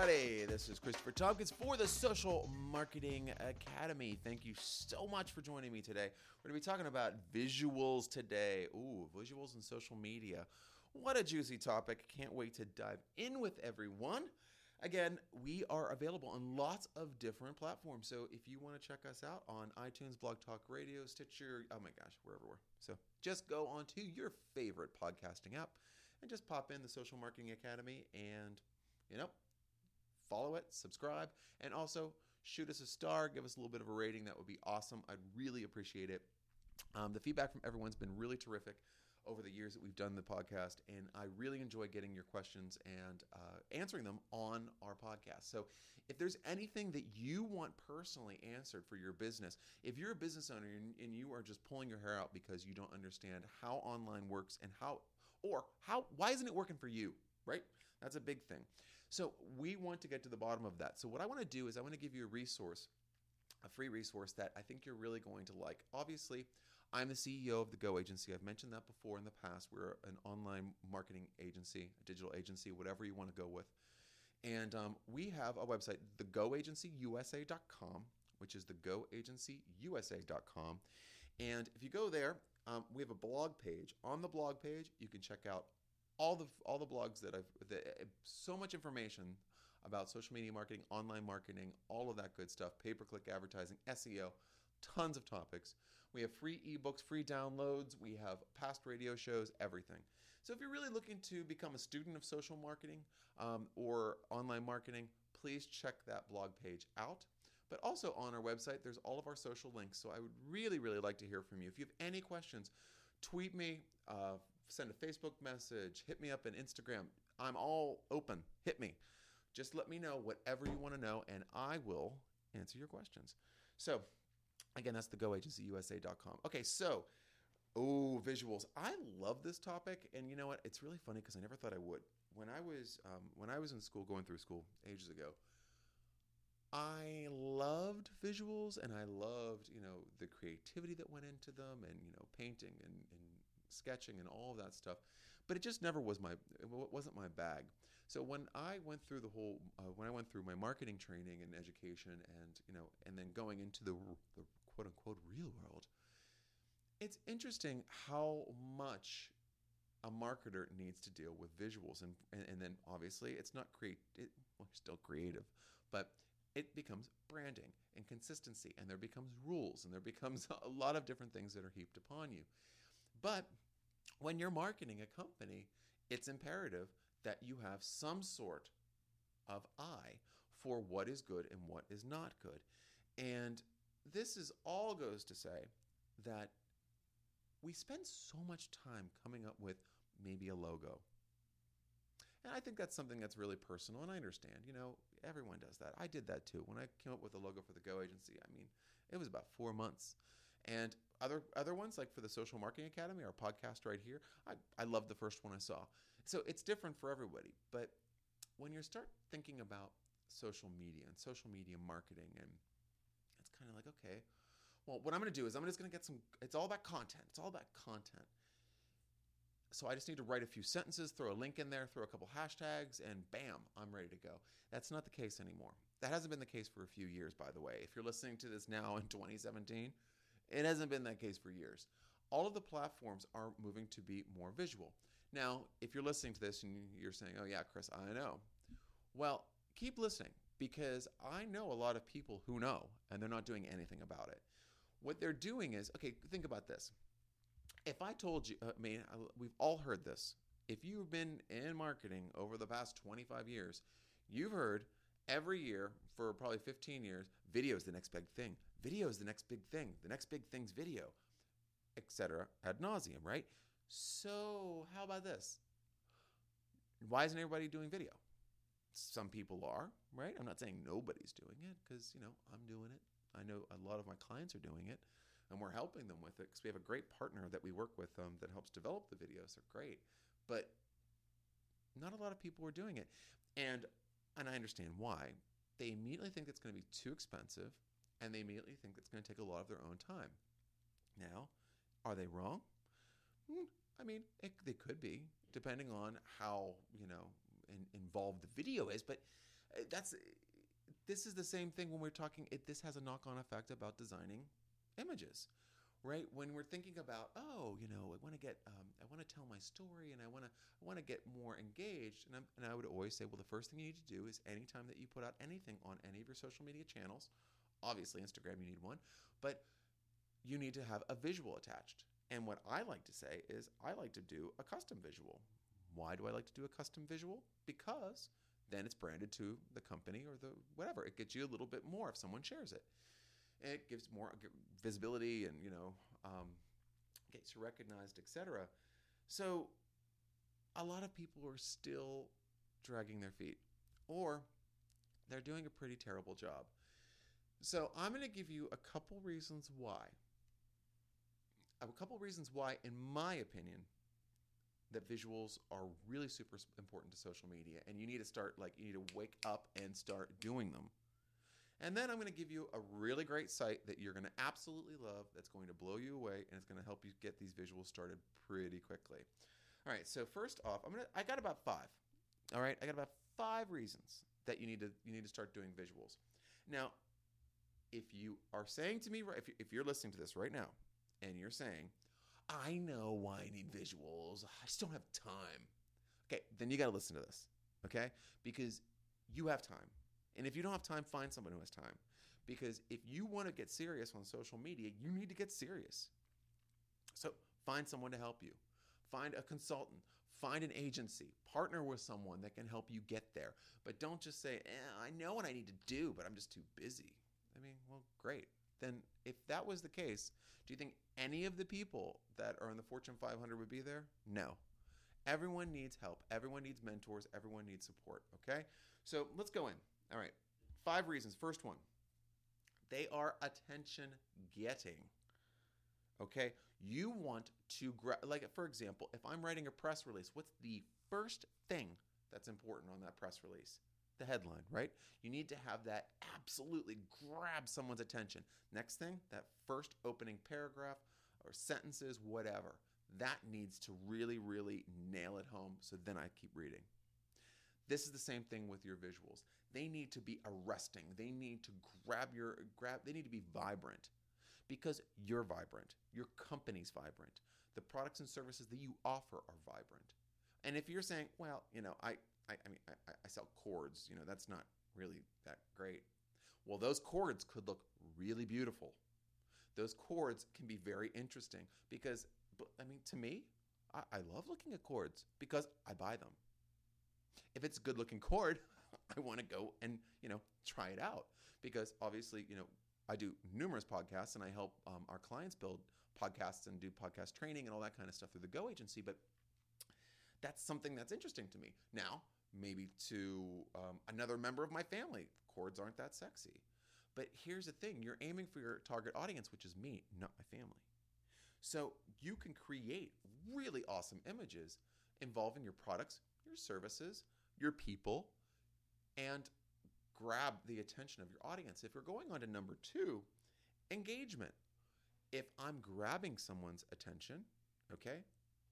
Everybody. This is Christopher Tompkins for the Social Marketing Academy. Thank you so much for joining me today. We're going to be talking about visuals today. Ooh, visuals and social media. What a juicy topic. Can't wait to dive in with everyone. Again, we are available on lots of different platforms. So if you want to check us out on iTunes, Blog Talk Radio, Stitcher, oh my gosh, wherever we're everywhere. So just go onto your favorite podcasting app and just pop in the Social Marketing Academy and you know, follow it, subscribe, and also shoot us a star, give us a little bit of a rating. That would be awesome. I'd really appreciate it. Um, the feedback from everyone's been really terrific over the years that we've done the podcast, and I really enjoy getting your questions and uh, answering them on our podcast. So, if there's anything that you want personally answered for your business, if you're a business owner and, you are just pulling your hair out because you don't understand how online works and how, or how, why isn't it working for you, right? That's a big thing. So we want to get to the bottom of that. So what I want to do is I want to give you a resource, a free resource that I think you're really going to like. Obviously, I'm the CEO of the Go Agency. I've mentioned that before in the past. We're an online marketing agency, a digital agency, whatever you want to go with. And um, we have a website, thegoagencyusa.com, which is thegoagencyusa.com. And if you go there, um, we have a blog page. On the blog page, you can check out all the all the blogs that I've the, so much information about social media marketing, online marketing, all of that good stuff, pay per click advertising, SEO, tons of topics. We have free ebooks, free downloads, we have past radio shows, everything. So if you're really looking to become a student of social marketing um, or online marketing, please check that blog page out. But also on our website, there's all of our social links. So I would really, really like to hear from you. If you have any questions, tweet me, uh, send a Facebook message, hit me up on Instagram. I'm all open. Hit me. Just let me know whatever you want to know, and I will answer your questions. So, again, that's the goagencyusa.com. Okay, so, oh, visuals. I love this topic, and you know what? It's really funny because I never thought I would. When I was um, when I was in school, going through school ages ago, I loved visuals, and I loved you know the creativity that went into them, and you know painting and, and sketching and all of that stuff but it just never was my it wasn't my bag. So when i went through the whole uh, when i went through my marketing training and education and you know and then going into the, the quote unquote real world it's interesting how much a marketer needs to deal with visuals and and, and then obviously it's not create it, well, still creative but it becomes branding and consistency and there becomes rules and there becomes a lot of different things that are heaped upon you. But when you're marketing a company, it's imperative that you have some sort of eye for what is good and what is not good. And this is all goes to say that we spend so much time coming up with maybe a logo. And I think that's something that's really personal, and I understand. You know, everyone does that. I did that too. When I came up with a logo for the Go agency, I mean, it was about four months. And other other ones like for the social marketing academy our podcast right here i, I love the first one i saw. So it's different for everybody but when you start thinking about social media and social media marketing and it's kind of like okay well what i'm going to do is i'm just going to get some it's all about content it's all about content. So i just need to write a few sentences throw a link in there throw a couple hashtags and bam i'm ready to go. That's not the case anymore. That hasn't been the case for a few years by the way. If you're listening to this now in 2017 it hasn't been that case for years. All of the platforms are moving to be more visual. Now, if you're listening to this and you're saying, oh, yeah, Chris, I know. Well, keep listening because I know a lot of people who know and they're not doing anything about it. What they're doing is, okay, think about this. If I told you, I mean, we've all heard this. If you've been in marketing over the past 25 years, you've heard every year for probably 15 years, video is the next big thing. Video is the next big thing. The next big thing's video, etc. ad nauseum, right? So, how about this? Why isn't everybody doing video? Some people are, right? I'm not saying nobody's doing it because, you know, I'm doing it. I know a lot of my clients are doing it and we're helping them with it because we have a great partner that we work with um, that helps develop the videos. They're great. But not a lot of people are doing it. And and I understand why. They immediately think it's going to be too expensive and they immediately think it's going to take a lot of their own time. Now, are they wrong? Hmm, I mean, it, they could be, depending on how you know in, involved the video is, but uh, that's this is the same thing when we're talking. It, this has a knock on effect about designing images right when we're thinking about oh you know i want to get um, i want to tell my story and i want to i want to get more engaged and, and i would always say well the first thing you need to do is anytime that you put out anything on any of your social media channels obviously instagram you need one but you need to have a visual attached. And what i like to say is i like to do a custom visual. Why do i like to do a custom visual? Because then it's branded to the company or the whatever. It gets you a little bit more if someone shares it. It gives more visibility and you know um, gets recognized etc so a lot of people are still dragging their feet or they're doing a pretty terrible job so i'm going to give you a couple reasons why a couple reasons why in my opinion that visuals are really super important to social media and you need to start like you need to wake up and start doing them and then I'm going to give you a really great site that you're going to absolutely love that's going to blow you away and it's going to help you get these visuals started pretty quickly. All right, so first off, I'm to I got about 5. All right, I got about 5 reasons that you need to you need to start doing visuals. Now, if you are saying to me if you, if you're listening to this right now and you're saying, "I know why I need visuals. I just don't have time." Okay, then you got to listen to this, okay? Because you have time and if you don't have time, find someone who has time. Because if you want to get serious on social media, you need to get serious. So find someone to help you. Find a consultant. Find an agency. Partner with someone that can help you get there. But don't just say, eh, I know what I need to do, but I'm just too busy. I mean, well, great. Then if that was the case, do you think any of the people that are in the Fortune 500 would be there? No. Everyone needs help. Everyone needs mentors. Everyone needs support. Okay? So let's go in. All right. Five reasons. First one they are attention getting. Okay. You want to, gra- like, for example, if I'm writing a press release, what's the first thing that's important on that press release? The headline, right? You need to have that absolutely grab someone's attention. Next thing, that first opening paragraph or sentences, whatever. That needs to really, really nail it home so then I keep reading. This is the same thing with your visuals. They need to be arresting. They need to grab your grab they need to be vibrant because you're vibrant. Your company's vibrant. The products and services that you offer are vibrant. And if you're saying, well, you know, I I, I mean I, I sell cords, you know, that's not really that great. Well, those cords could look really beautiful. Those cords can be very interesting because, I mean, to me, I, I love looking at cords because I buy them if it's a good looking cord, I want to go and, you know, try it out because obviously, you know, I do numerous podcasts and I help um, our clients build podcasts and do podcast training and all that kind of stuff through the Go agency. But that's something that's interesting to me. Now, maybe to um, another member of my family, cords aren't that sexy. But here's the thing you're aiming for your target audience, which is me, not my family. So you can create really awesome images involving your products, your services, your people, and grab the attention of your audience. If you're going on to number two, engagement. If I'm grabbing someone's attention, okay,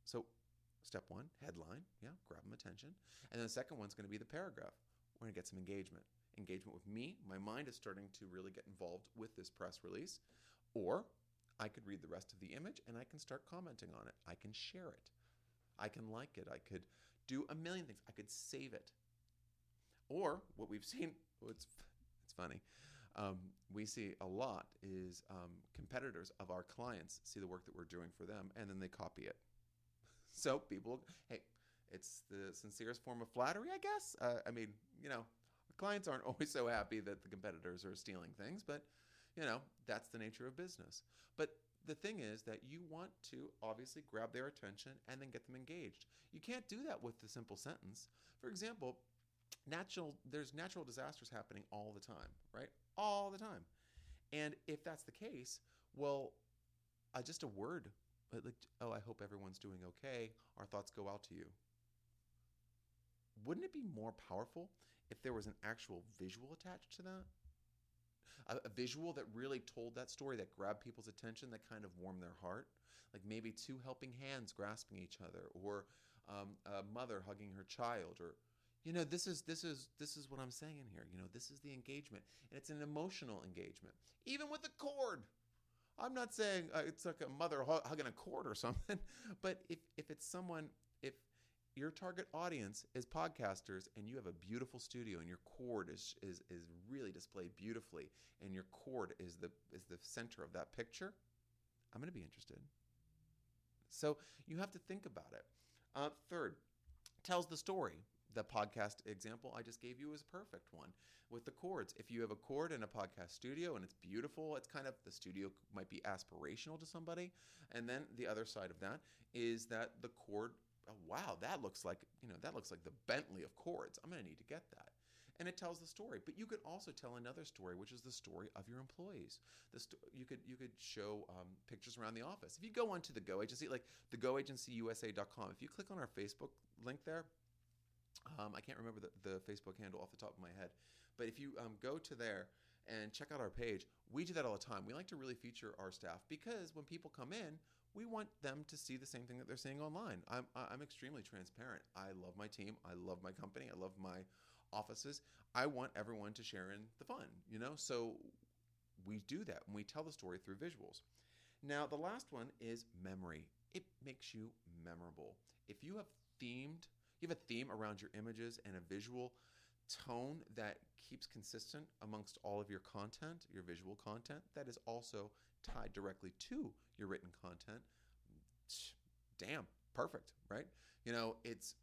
so step one, headline, yeah, grab them attention. And then the second one's going to be the paragraph. We're going to get some engagement. Engagement with me. My mind is starting to really get involved with this press release. Or I could read the rest of the image and I can start commenting on it. I can share it. I can like it. I could do a million things. I could save it. Or what we've seen, it's, it's funny, um, we see a lot is um, competitors of our clients see the work that we're doing for them and then they copy it. So people, hey, it's the sincerest form of flattery, I guess. Uh, I mean, you know, clients aren't always so happy that the competitors are stealing things, but you know, that's the nature of business. But the thing is that you want to obviously grab their attention and then get them engaged. You can't do that with the simple sentence. For example, natural there's natural disasters happening all the time, right? All the time. And if that's the case, well, uh, just a word like, oh, I hope everyone's doing okay. Our thoughts go out to you. Wouldn't it be more powerful if there was an actual visual attached to that? a, a visual that really told that story, that grabbed people's attention, that kind of warmed their heart. Like maybe two helping hands grasping each other, or um, a mother hugging her child, or you know this is this is this is what i'm saying here you know this is the engagement and it's an emotional engagement even with the cord i'm not saying uh, it's like a mother hugging a cord or something but if if it's someone if your target audience is podcasters and you have a beautiful studio and your cord is is is really displayed beautifully and your cord is the is the center of that picture i'm going to be interested. So you have to think about it. Uh, third tells the story the podcast example I just gave you is a perfect one with the cords. If you have a cord in a podcast studio and it's beautiful, it's kind of the studio might be aspirational to somebody. And then the other side of that is that the cord oh, wow, that looks like, you know, that looks like the Bentley of cords. I'm going to need to get that. And it tells the story, but you could also tell another story, which is the story of your employees. The sto- you could you could show um, pictures around the office. If you go onto the Go Agency, like the GoAgencyUSA.com, if you click on our Facebook link there, um, I can't remember the, the Facebook handle off the top of my head, but if you um, go to there and check out our page, we do that all the time. We like to really feature our staff because when people come in, we want them to see the same thing that they're seeing online. I'm, I'm extremely transparent. I love my team. I love my company. I love my offices. I want everyone to share in the fun, you know? So we do that and we tell the story through visuals. Now, the last one is memory. It makes you memorable. If you have themed you have a theme around your images and a visual tone that keeps consistent amongst all of your content, your visual content, that is also tied directly to your written content. Damn, perfect, right? You know, it's,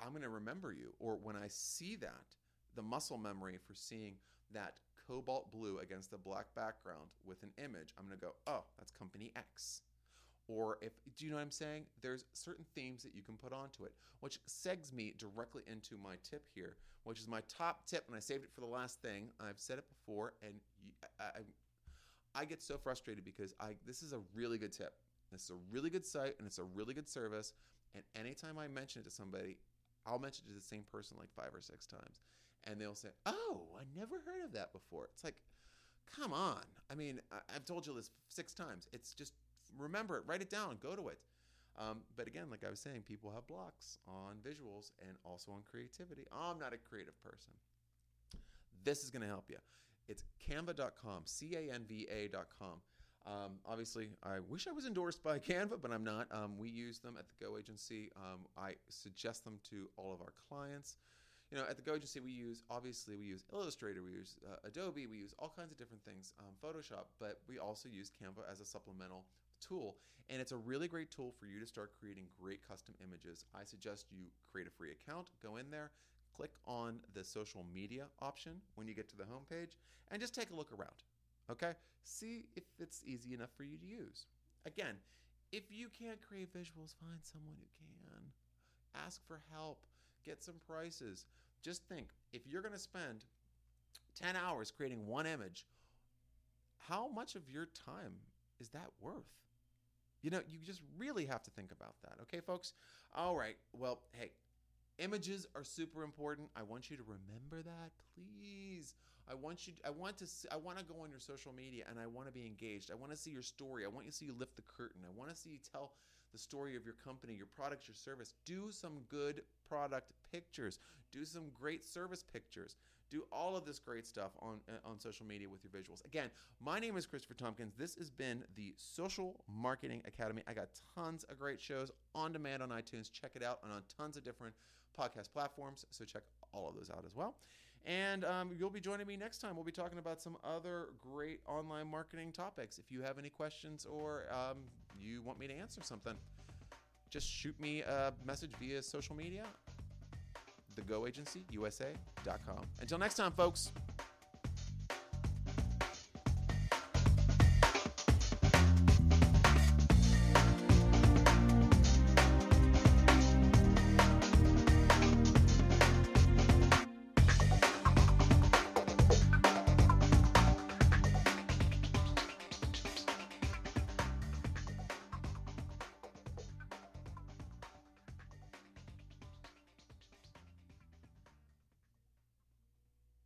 I'm going to remember you. Or when I see that, the muscle memory for seeing that cobalt blue against the black background with an image, I'm going to go, oh, that's company X or if do you know what I'm saying? There's certain themes that you can put onto it, which segs me directly into my tip here, which is my top tip, and I saved it for the last thing. I've said it before, and I, I, I get so frustrated because I this is a really good tip. This is a really good site, and it's a really good service. And anytime I mention it to somebody, I'll mention it to the same person like five or six times, and they'll say, "Oh, I never heard of that before." It's like, come on. I mean, I've told you this six times. It's just remember it, write it down, go to it. Um, but again, like I was saying, people have blocks on visuals and also on creativity. I'm not a creative person. This is going to help you. It's canva.com, C A N V A.com. Um, obviously, I wish I was endorsed by Canva, but I'm not. Um, we use them at the Go Agency. Um, I suggest them to all of our clients. You know, at the Go Agency, we use obviously we use Illustrator, we use uh, Adobe, we use all kinds of different things, um, Photoshop, but we also use Canva as a supplemental tool. And it's a really great tool for you to start creating great custom images. I suggest you create a free account, go in there, click on the social media option when you get to the homepage, and just take a look around. Okay? See if it's easy enough for you to use. Again, if you can't create visuals, find someone who can. Ask for help, get some prices. Just think if you're going to spend 10 hours creating one image, how much of your time is that worth? You know, you just really have to think about that. Okay, folks? All right. Well, hey, images are super important. I want you to remember that, please. I want you I want to see, I want to go on your social media and I want to be engaged. I want to see your story. I want you to see you lift the curtain. I want to see you tell the story of your company, your products, your service. Do some good product pictures. Do some great service pictures do all of this great stuff on uh, on social media with your visuals. Again, my name is Christopher Tompkins. This has been the Social Marketing Academy. I got tons of great shows on demand on iTunes. Check it out and on tons of different podcast platforms. So check all of those out as well. And um, you'll be joining me next time. We'll be talking about some other great online marketing topics. If you have any questions or um, you want me to answer something, just shoot me a message via social media thegoagencyusa.com. Until next time, folks.